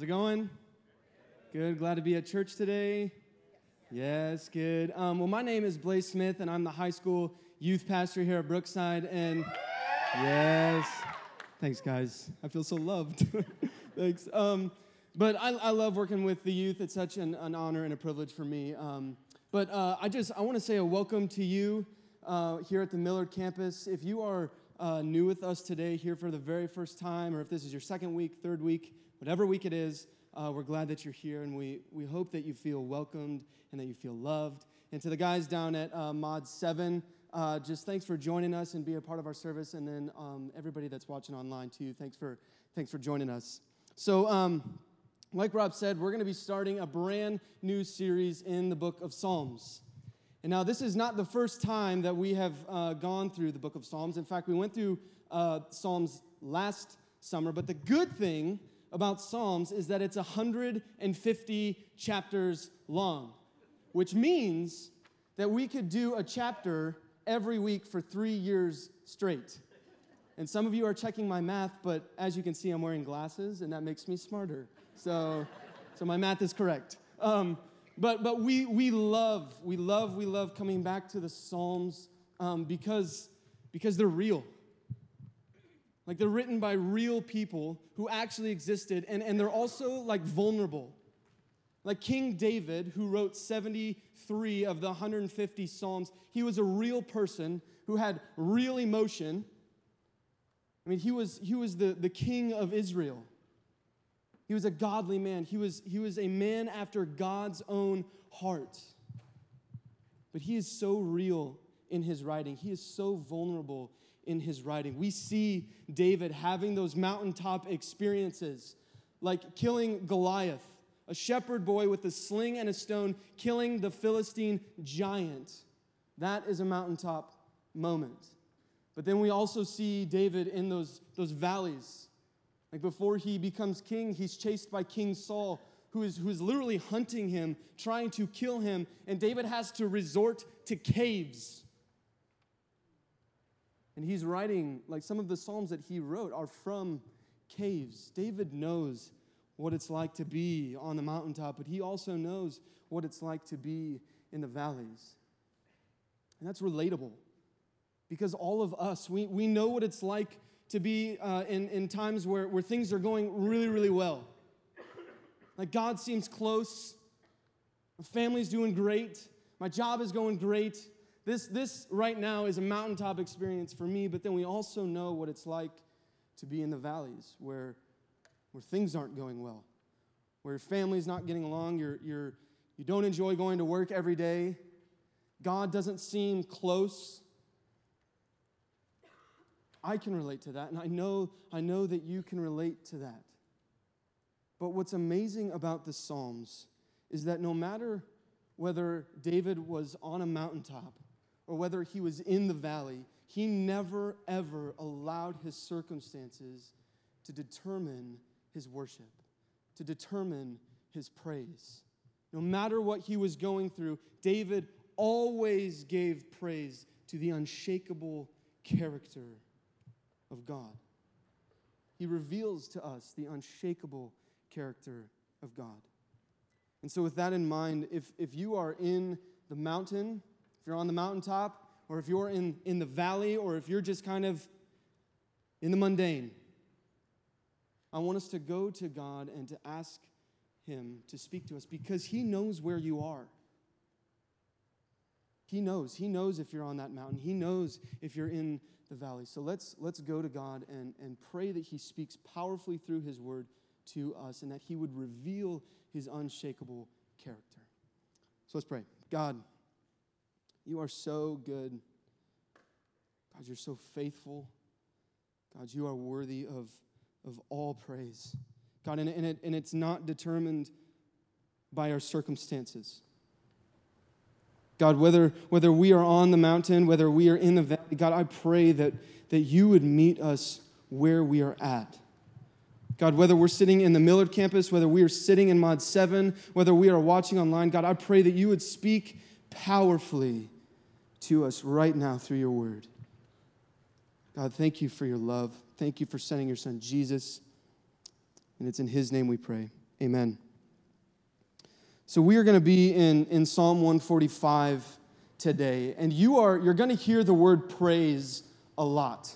How's it going? Good. Glad to be at church today. Yes, good. Um, well, my name is Blaze Smith, and I'm the high school youth pastor here at Brookside. And yes, thanks, guys. I feel so loved. thanks. Um, but I, I, love working with the youth. It's such an, an honor and a privilege for me. Um, but uh, I just I want to say a welcome to you uh, here at the Millard campus. If you are uh, new with us today, here for the very first time, or if this is your second week, third week, whatever week it is, uh, we're glad that you're here, and we, we hope that you feel welcomed and that you feel loved. And to the guys down at uh, Mod 7, uh, just thanks for joining us and being a part of our service. And then um, everybody that's watching online, too, thanks for, thanks for joining us. So, um, like Rob said, we're going to be starting a brand new series in the book of Psalms. And now, this is not the first time that we have uh, gone through the book of Psalms. In fact, we went through uh, Psalms last summer. But the good thing about Psalms is that it's 150 chapters long, which means that we could do a chapter every week for three years straight. And some of you are checking my math, but as you can see, I'm wearing glasses, and that makes me smarter. So, so my math is correct. Um, but but we, we love, we love, we love coming back to the Psalms um, because, because they're real. Like they're written by real people who actually existed, and, and they're also like vulnerable. Like King David, who wrote 73 of the 150 Psalms, he was a real person who had real emotion. I mean, he was, he was the, the king of Israel. He was a godly man. He was, he was a man after God's own heart. But he is so real in his writing, he is so vulnerable in his writing. We see David having those mountaintop experiences, like killing Goliath, a shepherd boy with a sling and a stone, killing the Philistine giant. That is a mountaintop moment. But then we also see David in those, those valleys like before he becomes king, he's chased by King Saul, who is, who is literally hunting him, trying to kill him, and David has to resort to caves. And he's writing, like some of the Psalms that he wrote are from caves. David knows what it's like to be on the mountaintop, but he also knows what it's like to be in the valleys. And that's relatable because all of us, we, we know what it's like to be uh, in, in times where, where things are going really, really well. Like God seems close, my family's doing great, my job is going great. This, this right now is a mountaintop experience for me, but then we also know what it's like to be in the valleys where, where things aren't going well, where your family's not getting along, you're, you're, you don't enjoy going to work every day, God doesn't seem close. I can relate to that, and I know, I know that you can relate to that. But what's amazing about the Psalms is that no matter whether David was on a mountaintop or whether he was in the valley, he never, ever allowed his circumstances to determine his worship, to determine his praise. No matter what he was going through, David always gave praise to the unshakable character of God. He reveals to us the unshakable character of God. And so, with that in mind, if, if you are in the mountain, if you're on the mountaintop, or if you're in, in the valley, or if you're just kind of in the mundane, I want us to go to God and to ask Him to speak to us because He knows where you are. He knows. He knows if you're on that mountain. He knows if you're in the valley. So let's, let's go to God and, and pray that He speaks powerfully through His word to us and that He would reveal His unshakable character. So let's pray. God, you are so good. God, you're so faithful. God, you are worthy of, of all praise. God, and, and, it, and it's not determined by our circumstances. God, whether, whether we are on the mountain, whether we are in the valley, God, I pray that, that you would meet us where we are at. God, whether we're sitting in the Millard campus, whether we are sitting in Mod 7, whether we are watching online, God, I pray that you would speak powerfully to us right now through your word. God, thank you for your love. Thank you for sending your son Jesus And it's in His name we pray. Amen. So we are going to be in, in Psalm 145 today, and you are you're going to hear the word praise a lot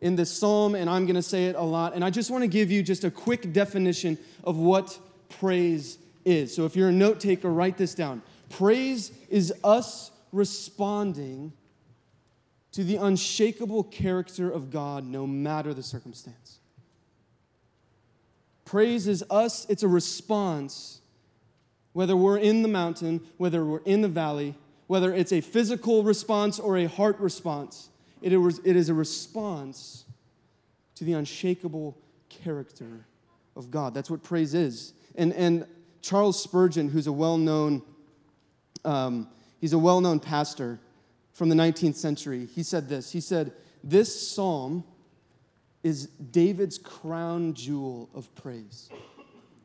in this psalm, and I'm going to say it a lot. And I just want to give you just a quick definition of what praise is. So if you're a note taker, write this down. Praise is us responding to the unshakable character of God no matter the circumstance. Praise is us, it's a response, whether we're in the mountain, whether we're in the valley, whether it's a physical response or a heart response. It is, a response to the unshakable character of God. That's what praise is. And, and Charles Spurgeon, who's a well known um, he's a well-known pastor from the 19th century. He said this. He said, "This psalm is David's crown jewel of praise."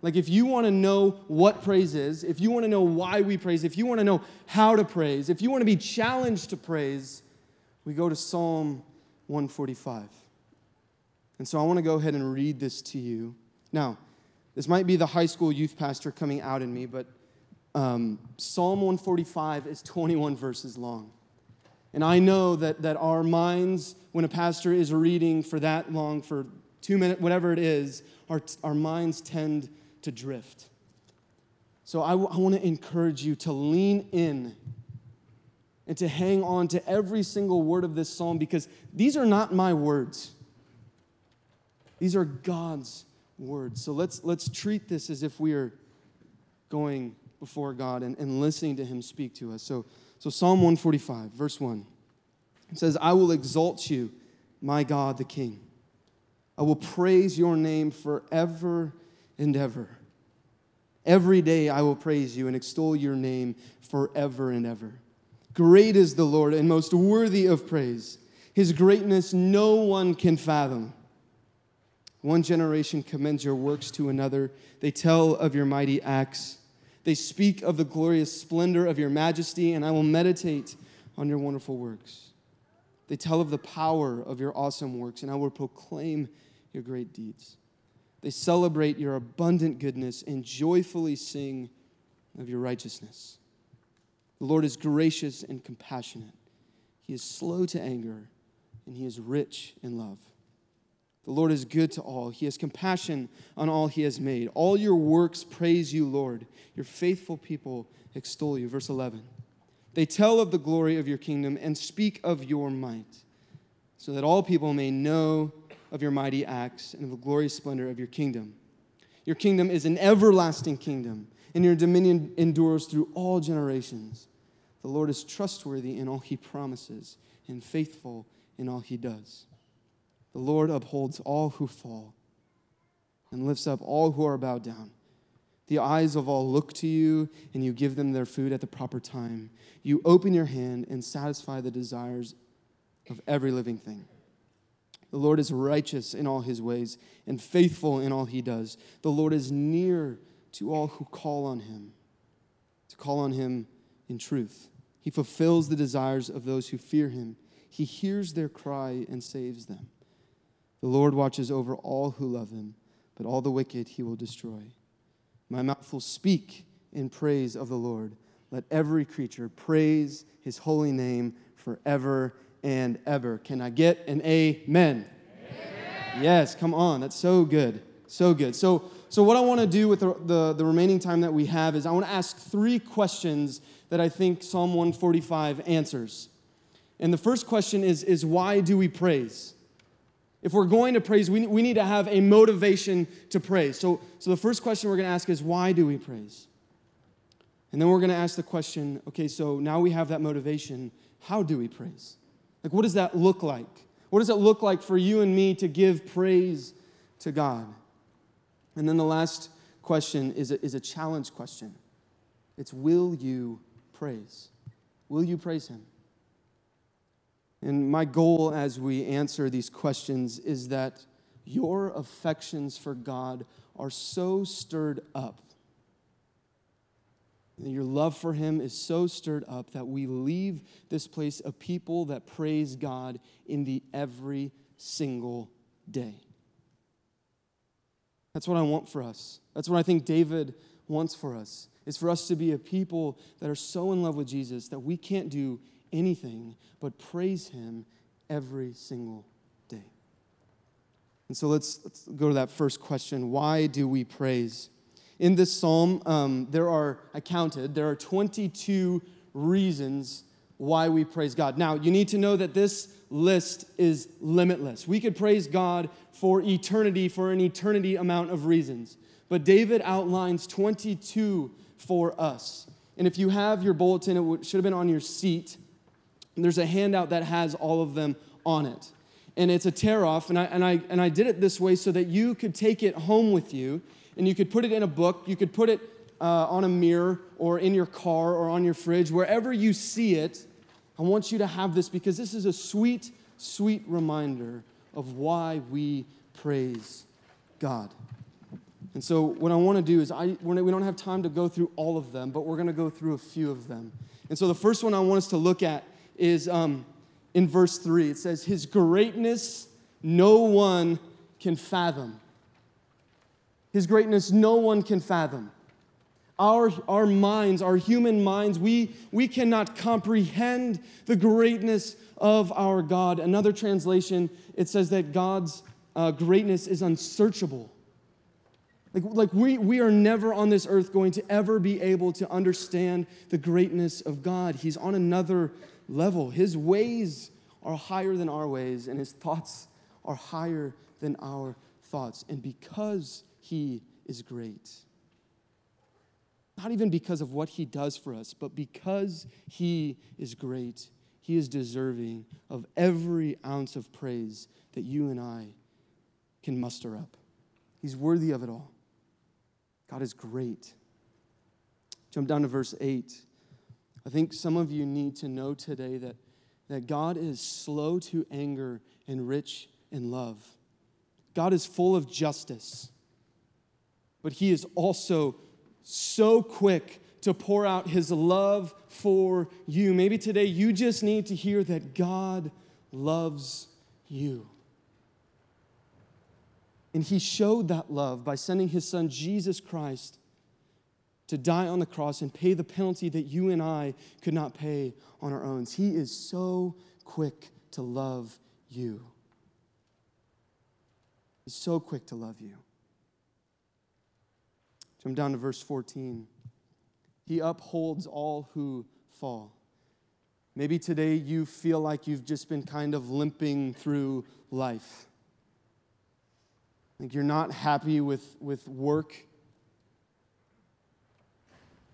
Like, if you want to know what praise is, if you want to know why we praise, if you want to know how to praise, if you want to be challenged to praise, we go to Psalm 145. And so I want to go ahead and read this to you. Now, this might be the high school youth pastor coming out in me, but um, Psalm 145 is 21 verses long. And I know that, that our minds, when a pastor is reading for that long, for two minutes, whatever it is, our, our minds tend to drift. So I, w- I want to encourage you to lean in and to hang on to every single word of this psalm because these are not my words. These are God's words. So let's, let's treat this as if we are going before God and, and listening to Him speak to us. So, so, Psalm 145, verse 1, it says, I will exalt you, my God the King. I will praise your name forever and ever. Every day I will praise you and extol your name forever and ever. Great is the Lord and most worthy of praise. His greatness no one can fathom. One generation commends your works to another. They tell of your mighty acts. They speak of the glorious splendor of your majesty, and I will meditate on your wonderful works. They tell of the power of your awesome works, and I will proclaim your great deeds. They celebrate your abundant goodness and joyfully sing of your righteousness. The Lord is gracious and compassionate. He is slow to anger, and he is rich in love. The Lord is good to all. He has compassion on all he has made. All your works praise you, Lord. Your faithful people extol you. Verse 11. They tell of the glory of your kingdom and speak of your might, so that all people may know of your mighty acts and of the glorious splendor of your kingdom. Your kingdom is an everlasting kingdom, and your dominion endures through all generations. The Lord is trustworthy in all he promises and faithful in all he does. The Lord upholds all who fall and lifts up all who are bowed down. The eyes of all look to you, and you give them their food at the proper time. You open your hand and satisfy the desires of every living thing. The Lord is righteous in all his ways and faithful in all he does. The Lord is near to all who call on him, to call on him in truth. He fulfills the desires of those who fear him. He hears their cry and saves them. The Lord watches over all who love him, but all the wicked he will destroy. My mouth will speak in praise of the Lord. Let every creature praise his holy name forever and ever. Can I get an amen? amen. Yes, come on. That's so good. So good. So, so what I want to do with the, the, the remaining time that we have is I want to ask three questions that I think Psalm 145 answers. And the first question is, is why do we praise? If we're going to praise, we, we need to have a motivation to praise. So, so the first question we're going to ask is why do we praise? And then we're going to ask the question okay, so now we have that motivation, how do we praise? Like, what does that look like? What does it look like for you and me to give praise to God? And then the last question is a, is a challenge question it's will you praise? Will you praise Him? And my goal as we answer these questions is that your affections for God are so stirred up. Your love for Him is so stirred up that we leave this place a people that praise God in the every single day. That's what I want for us. That's what I think David wants for us. Is for us to be a people that are so in love with Jesus that we can't do anything but praise him every single day. And so let's, let's go to that first question. Why do we praise? In this psalm, um, there are, I counted, there are 22 reasons why we praise God. Now, you need to know that this list is limitless. We could praise God for eternity, for an eternity amount of reasons. But David outlines 22 for us. And if you have your bulletin, it should have been on your seat. There's a handout that has all of them on it. And it's a tear off, and I, and, I, and I did it this way so that you could take it home with you and you could put it in a book, you could put it uh, on a mirror or in your car or on your fridge, wherever you see it. I want you to have this because this is a sweet, sweet reminder of why we praise God. And so, what I want to do is, I, we don't have time to go through all of them, but we're going to go through a few of them. And so, the first one I want us to look at is um, in verse 3. It says, His greatness no one can fathom. His greatness no one can fathom. Our, our minds, our human minds, we, we cannot comprehend the greatness of our God. Another translation, it says that God's uh, greatness is unsearchable. Like, like we, we are never on this earth going to ever be able to understand the greatness of God. He's on another level. His ways are higher than our ways, and his thoughts are higher than our thoughts. And because he is great, not even because of what he does for us, but because he is great, he is deserving of every ounce of praise that you and I can muster up. He's worthy of it all. God is great. Jump down to verse 8. I think some of you need to know today that, that God is slow to anger and rich in love. God is full of justice, but He is also so quick to pour out his love for you. Maybe today you just need to hear that God loves you. And he showed that love by sending his son Jesus Christ to die on the cross and pay the penalty that you and I could not pay on our own. He is so quick to love you. He's so quick to love you. Jump down to verse 14. He upholds all who fall. Maybe today you feel like you've just been kind of limping through life. Like you're not happy with, with work.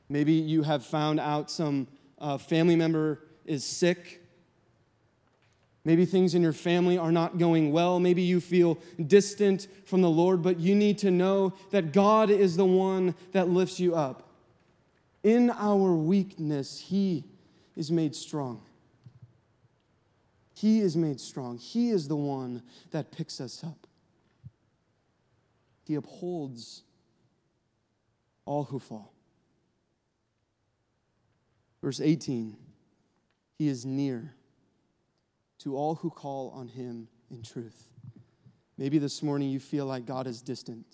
Maybe you have found out some uh, family member is sick Maybe things in your family are not going well. Maybe you feel distant from the Lord, but you need to know that God is the one that lifts you up. In our weakness, He is made strong. He is made strong. He is the one that picks us up. He upholds all who fall. Verse 18 He is near to all who call on him in truth. Maybe this morning you feel like God is distant.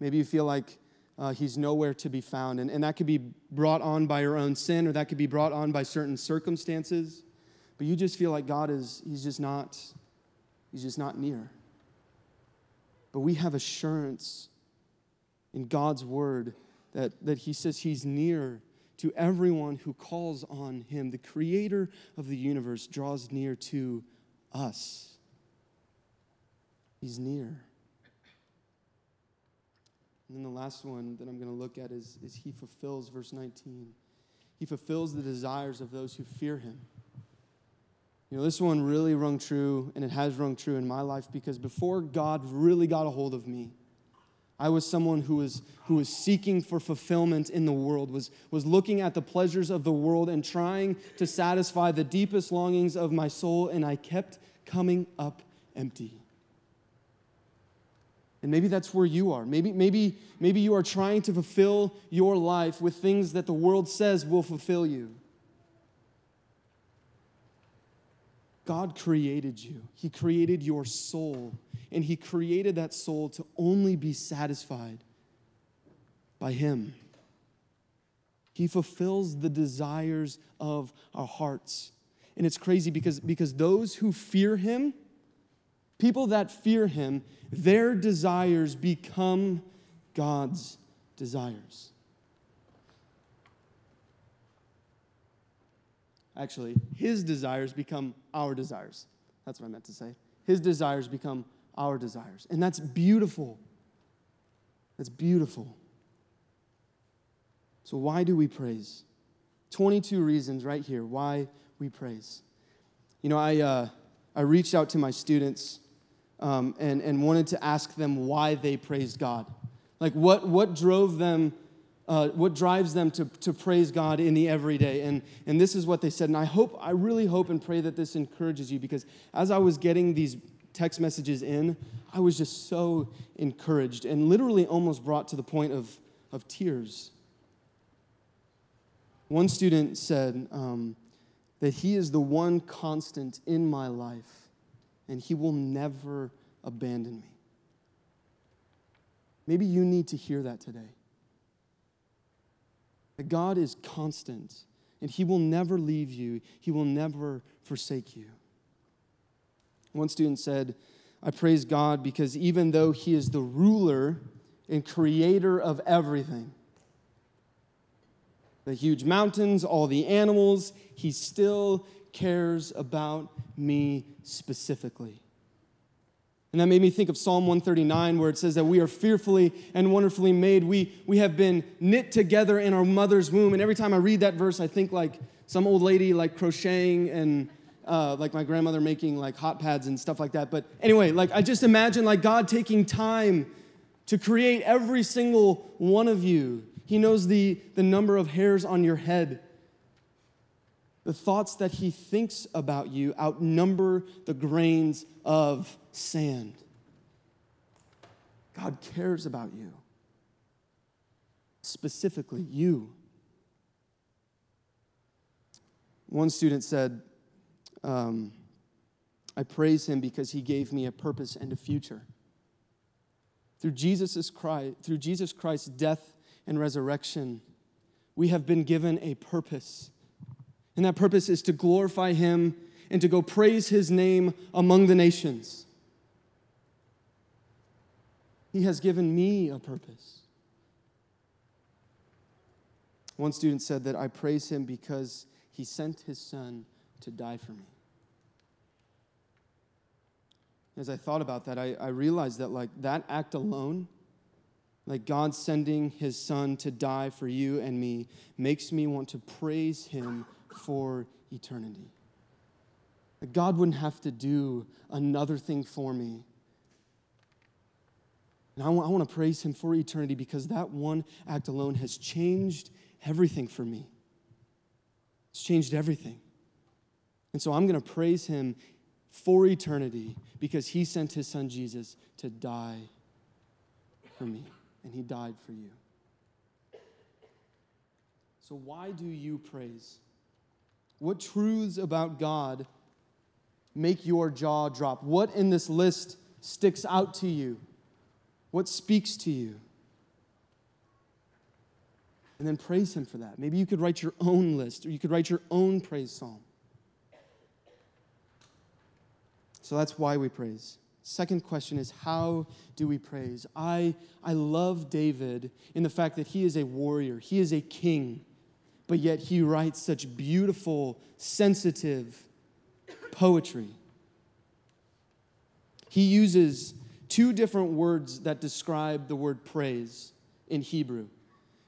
Maybe you feel like uh, he's nowhere to be found. And, and that could be brought on by your own sin, or that could be brought on by certain circumstances. But you just feel like God is, he's just not, he's just not near. But we have assurance in God's word that, that he says he's near to everyone who calls on him. The creator of the universe draws near to us. He's near. And then the last one that I'm going to look at is, is he fulfills, verse 19. He fulfills the desires of those who fear him. You know, this one really rung true, and it has rung true in my life because before God really got a hold of me, I was someone who was, who was seeking for fulfillment in the world, was, was looking at the pleasures of the world and trying to satisfy the deepest longings of my soul, and I kept coming up empty. And maybe that's where you are. Maybe, maybe, maybe you are trying to fulfill your life with things that the world says will fulfill you. God created you, He created your soul, and He created that soul to only be satisfied by Him. He fulfills the desires of our hearts. And it's crazy because, because those who fear Him, people that fear Him, their desires become God's desires. Actually, His desires become our desires. That's what I meant to say. His desires become our desires. And that's beautiful. That's beautiful. So, why do we praise? 22 reasons right here why we praise. You know, I, uh, I reached out to my students um, and, and wanted to ask them why they praised God. Like, what, what drove them, uh, what drives them to, to praise God in the everyday? And, and this is what they said. And I hope, I really hope and pray that this encourages you because as I was getting these text messages in, I was just so encouraged and literally almost brought to the point of, of tears. One student said um, that he is the one constant in my life, and he will never abandon me. Maybe you need to hear that today. That God is constant, and he will never leave you, he will never forsake you. One student said, I praise God because even though he is the ruler and creator of everything, the huge mountains, all the animals, he still cares about me specifically. And that made me think of Psalm 139, where it says that we are fearfully and wonderfully made. We, we have been knit together in our mother's womb. And every time I read that verse, I think like some old lady like crocheting and uh, like my grandmother making like hot pads and stuff like that. But anyway, like I just imagine like God taking time to create every single one of you he knows the, the number of hairs on your head. The thoughts that He thinks about you outnumber the grains of sand. God cares about you, specifically you. One student said, um, I praise him because he gave me a purpose and a future. Through Jesus Christ, through Jesus Christ's death and resurrection, we have been given a purpose. And that purpose is to glorify Him and to go praise His name among the nations. He has given me a purpose. One student said that I praise Him because He sent His Son to die for me. As I thought about that, I, I realized that, like, that act alone like God sending his son to die for you and me, makes me want to praise him for eternity. That God wouldn't have to do another thing for me. And I want, I want to praise him for eternity because that one act alone has changed everything for me. It's changed everything. And so I'm going to praise him for eternity because he sent his son Jesus to die for me and he died for you. So, why do you praise? What truths about God make your jaw drop? What in this list sticks out to you? What speaks to you? And then praise Him for that. Maybe you could write your own list or you could write your own praise psalm. So that's why we praise. Second question is how do we praise? I, I love David in the fact that he is a warrior, he is a king, but yet he writes such beautiful, sensitive poetry. He uses two different words that describe the word praise in Hebrew.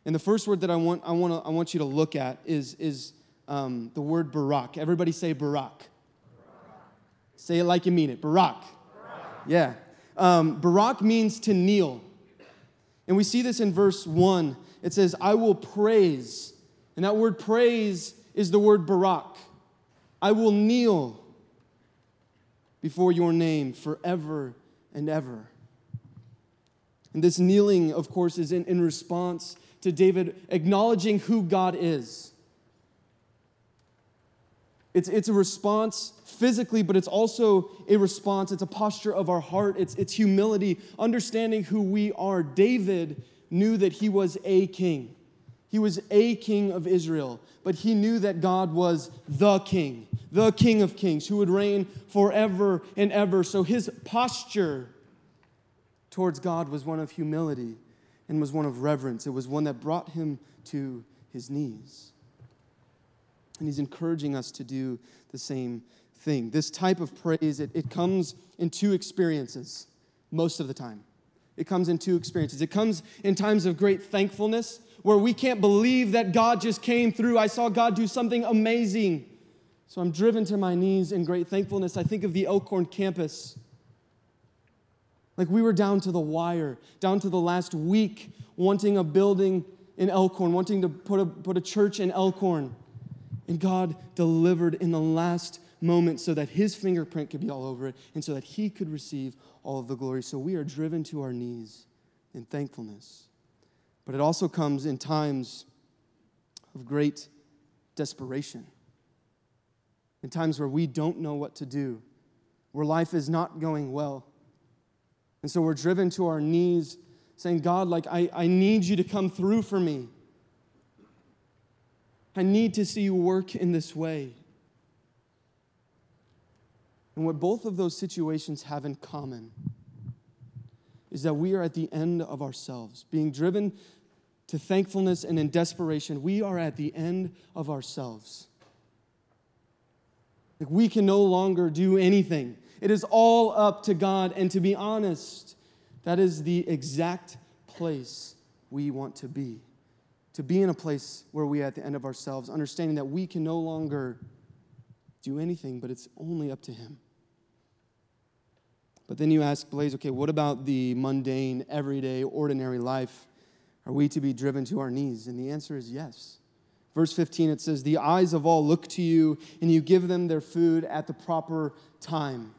And the first word that I want, I want, to, I want you to look at is, is um, the word barak. Everybody say barak. barak. Say it like you mean it. Barak. Yeah. Um, Barak means to kneel. And we see this in verse 1. It says, I will praise. And that word praise is the word Barak. I will kneel before your name forever and ever. And this kneeling, of course, is in, in response to David acknowledging who God is. It's, it's a response physically, but it's also a response. It's a posture of our heart. It's, it's humility, understanding who we are. David knew that he was a king. He was a king of Israel, but he knew that God was the king, the king of kings, who would reign forever and ever. So his posture towards God was one of humility and was one of reverence. It was one that brought him to his knees. And he's encouraging us to do the same thing. This type of praise, it, it comes in two experiences most of the time. It comes in two experiences. It comes in times of great thankfulness where we can't believe that God just came through. I saw God do something amazing. So I'm driven to my knees in great thankfulness. I think of the Elkhorn campus. Like we were down to the wire, down to the last week, wanting a building in Elkhorn, wanting to put a, put a church in Elkhorn. And God delivered in the last moment so that his fingerprint could be all over it and so that he could receive all of the glory. So we are driven to our knees in thankfulness. But it also comes in times of great desperation, in times where we don't know what to do, where life is not going well. And so we're driven to our knees saying, God, like, I, I need you to come through for me. I need to see you work in this way. And what both of those situations have in common is that we are at the end of ourselves, being driven to thankfulness and in desperation. We are at the end of ourselves. Like we can no longer do anything. It is all up to God. And to be honest, that is the exact place we want to be to be in a place where we are at the end of ourselves, understanding that we can no longer do anything, but it's only up to Him. But then you ask Blaze, okay, what about the mundane, everyday, ordinary life? Are we to be driven to our knees? And the answer is yes. Verse 15, it says, The eyes of all look to you, and you give them their food at the proper time.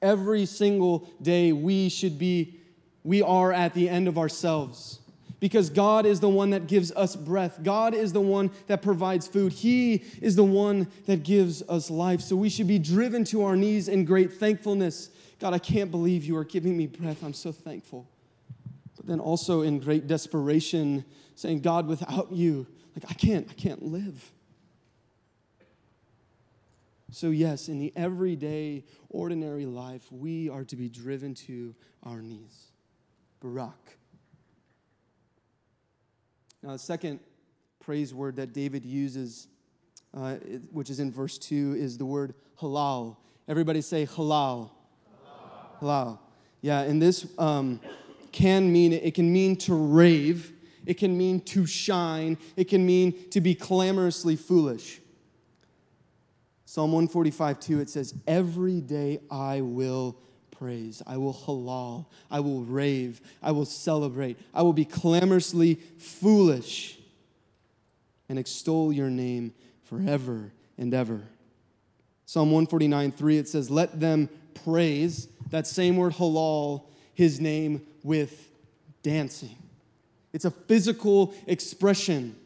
Every single day, we should be, we are at the end of ourselves because God is the one that gives us breath. God is the one that provides food. He is the one that gives us life. So we should be driven to our knees in great thankfulness. God, I can't believe you are giving me breath. I'm so thankful. But then also in great desperation, saying, God, without you, like I can't, I can't live. So, yes, in the everyday, ordinary life, we are to be driven to our knees. Barak. Now, the second praise word that David uses, uh, which is in verse 2, is the word halal. Everybody say halal. Halal. halal. Yeah, and this um, can mean, it can mean to rave, it can mean to shine, it can mean to be clamorously foolish. Psalm 145, 2, it says, Every day I will praise. I will halal. I will rave. I will celebrate. I will be clamorously foolish and extol your name forever and ever. Psalm 149 3, it says, Let them praise, that same word halal, his name with dancing. It's a physical expression.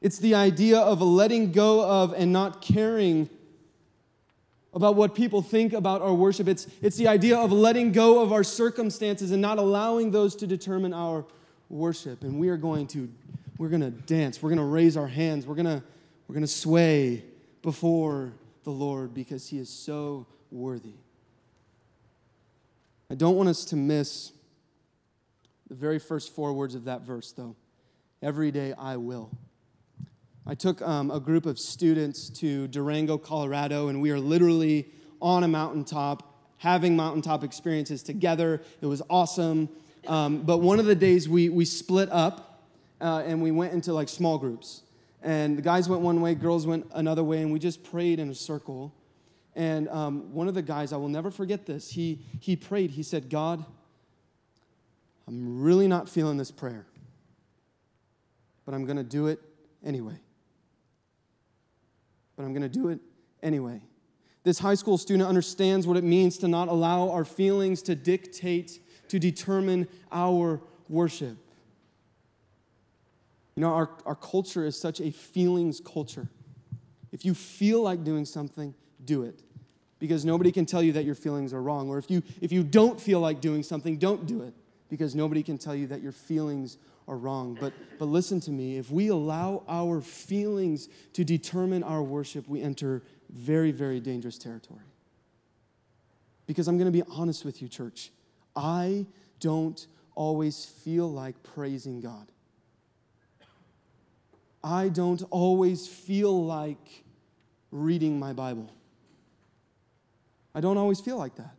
It's the idea of letting go of and not caring about what people think about our worship. It's, it's the idea of letting go of our circumstances and not allowing those to determine our worship. And we are going to, we're going to dance. We're going to raise our hands. We're going to, we're going to sway before the Lord because he is so worthy. I don't want us to miss the very first four words of that verse, though. Every day I will. I took um, a group of students to Durango, Colorado, and we are literally on a mountaintop having mountaintop experiences together. It was awesome. Um, but one of the days we, we split up uh, and we went into like small groups. And the guys went one way, girls went another way, and we just prayed in a circle. And um, one of the guys, I will never forget this, he, he prayed, he said, God, I'm really not feeling this prayer, but I'm going to do it anyway but I'm going to do it anyway. This high school student understands what it means to not allow our feelings to dictate, to determine our worship. You know, our, our culture is such a feelings culture. If you feel like doing something, do it. Because nobody can tell you that your feelings are wrong. Or if you, if you don't feel like doing something, don't do it. Because nobody can tell you that your feelings are wrong. But, but listen to me if we allow our feelings to determine our worship, we enter very, very dangerous territory. Because I'm going to be honest with you, church. I don't always feel like praising God. I don't always feel like reading my Bible. I don't always feel like that.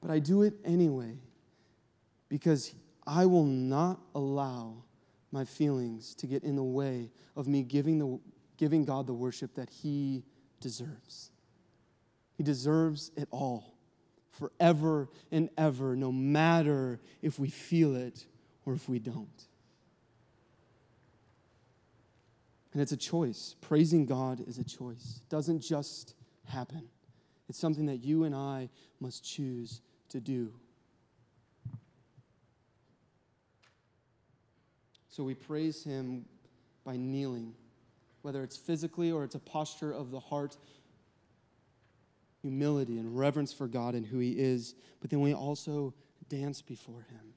But I do it anyway because I will not allow my feelings to get in the way of me giving, the, giving God the worship that He deserves. He deserves it all, forever and ever, no matter if we feel it or if we don't. And it's a choice. Praising God is a choice. It doesn't just happen. It's something that you and I must choose to do. So we praise him by kneeling, whether it's physically or it's a posture of the heart, humility and reverence for God and who he is. But then we also dance before him.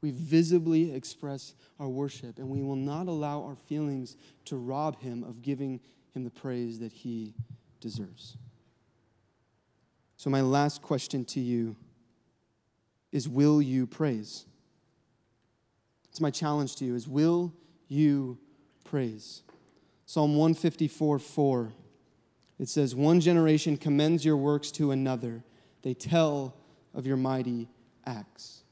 We visibly express our worship, and we will not allow our feelings to rob him of giving him the praise that he deserves. So, my last question to you is Will you praise? It's my challenge to you is will you praise? Psalm 154 4. It says, One generation commends your works to another. They tell of your mighty acts.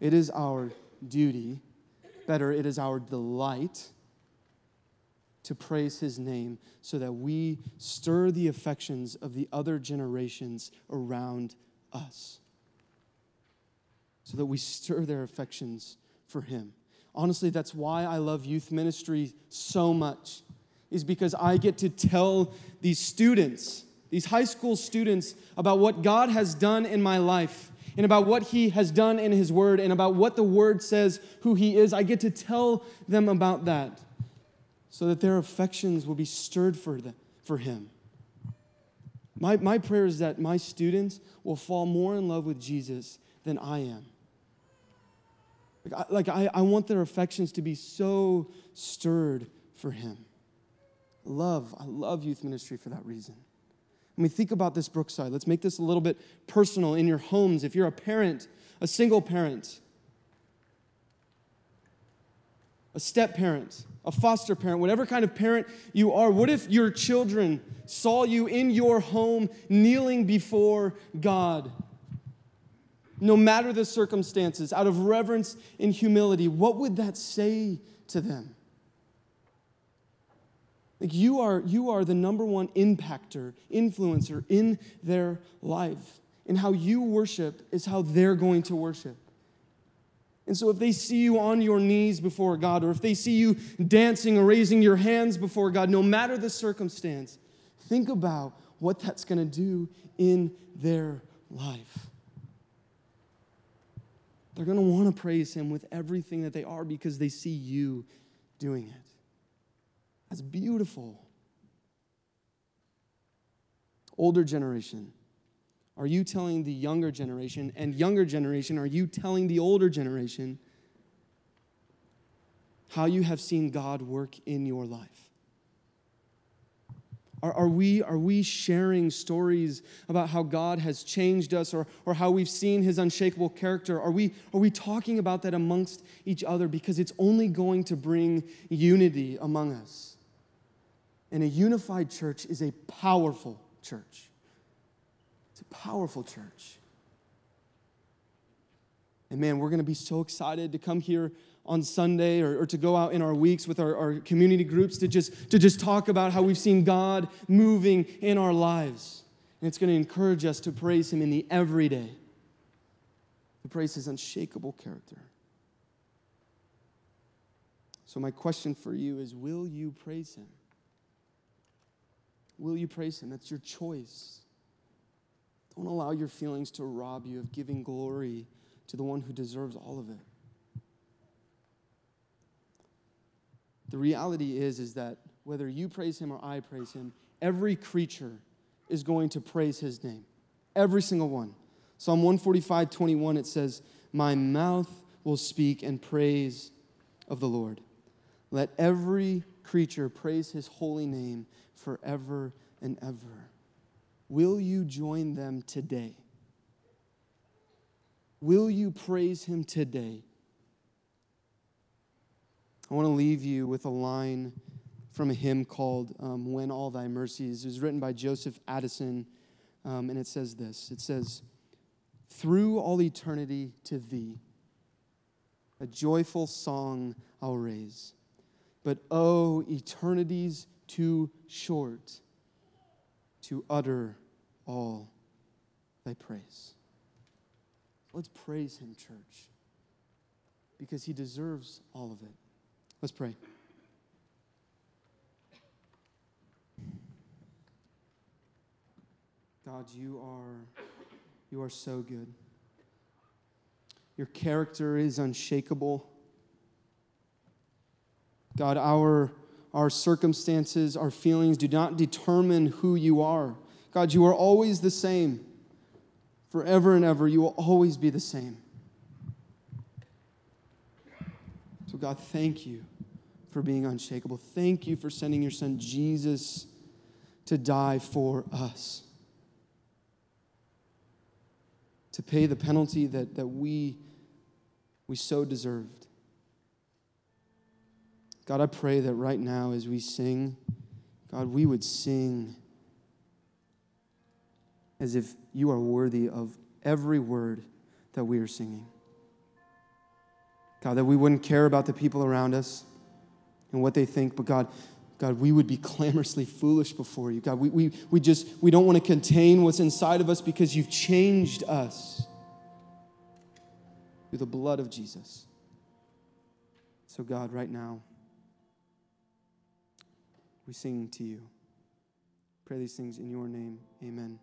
It is our duty, better, it is our delight to praise his name so that we stir the affections of the other generations around us. So that we stir their affections for him. Honestly, that's why I love youth ministry so much, is because I get to tell these students, these high school students, about what God has done in my life and about what He has done in His Word and about what the Word says who He is. I get to tell them about that so that their affections will be stirred for, the, for Him. My, my prayer is that my students will fall more in love with Jesus than I am. Like, I, like I, I want their affections to be so stirred for Him. Love, I love youth ministry for that reason. I mean, think about this, Brookside. Let's make this a little bit personal in your homes. If you're a parent, a single parent, a step parent, a foster parent, whatever kind of parent you are, what if your children saw you in your home kneeling before God? No matter the circumstances, out of reverence and humility, what would that say to them? Like you are, you are the number one impactor, influencer in their life. And how you worship is how they're going to worship. And so, if they see you on your knees before God, or if they see you dancing or raising your hands before God, no matter the circumstance, think about what that's going to do in their life. They're going to want to praise Him with everything that they are because they see you doing it. That's beautiful. Older generation, are you telling the younger generation? And younger generation, are you telling the older generation how you have seen God work in your life? Are, are, we, are we sharing stories about how God has changed us or, or how we've seen his unshakable character? Are we, are we talking about that amongst each other? Because it's only going to bring unity among us. And a unified church is a powerful church. It's a powerful church. And man, we're going to be so excited to come here on Sunday or, or to go out in our weeks with our, our community groups to just, to just talk about how we've seen God moving in our lives. And it's going to encourage us to praise Him in the everyday, to praise His unshakable character. So, my question for you is Will you praise Him? Will you praise Him? That's your choice. Don't allow your feelings to rob you of giving glory to the one who deserves all of it. The reality is, is that whether you praise him or I praise him, every creature is going to praise his name. Every single one. Psalm 145, 21, it says, My mouth will speak and praise of the Lord. Let every creature praise his holy name forever and ever. Will you join them today? Will you praise him today? I want to leave you with a line from a hymn called um, When All Thy Mercies. It was written by Joseph Addison, um, and it says this It says, Through all eternity to thee, a joyful song I'll raise. But oh, eternity's too short to utter all thy praise. Let's praise him, church, because he deserves all of it. Let's pray. God, you are you are so good. Your character is unshakable. God, our our circumstances, our feelings do not determine who you are. God, you are always the same. Forever and ever, you will always be the same. So, God, thank you for being unshakable. Thank you for sending your son Jesus to die for us, to pay the penalty that, that we, we so deserved. God, I pray that right now as we sing, God, we would sing as if you are worthy of every word that we are singing. God, that we wouldn't care about the people around us and what they think, but God, God, we would be clamorously foolish before you. God, we, we, we just, we don't want to contain what's inside of us because you've changed us through the blood of Jesus. So, God, right now, we sing to you. Pray these things in your name. Amen.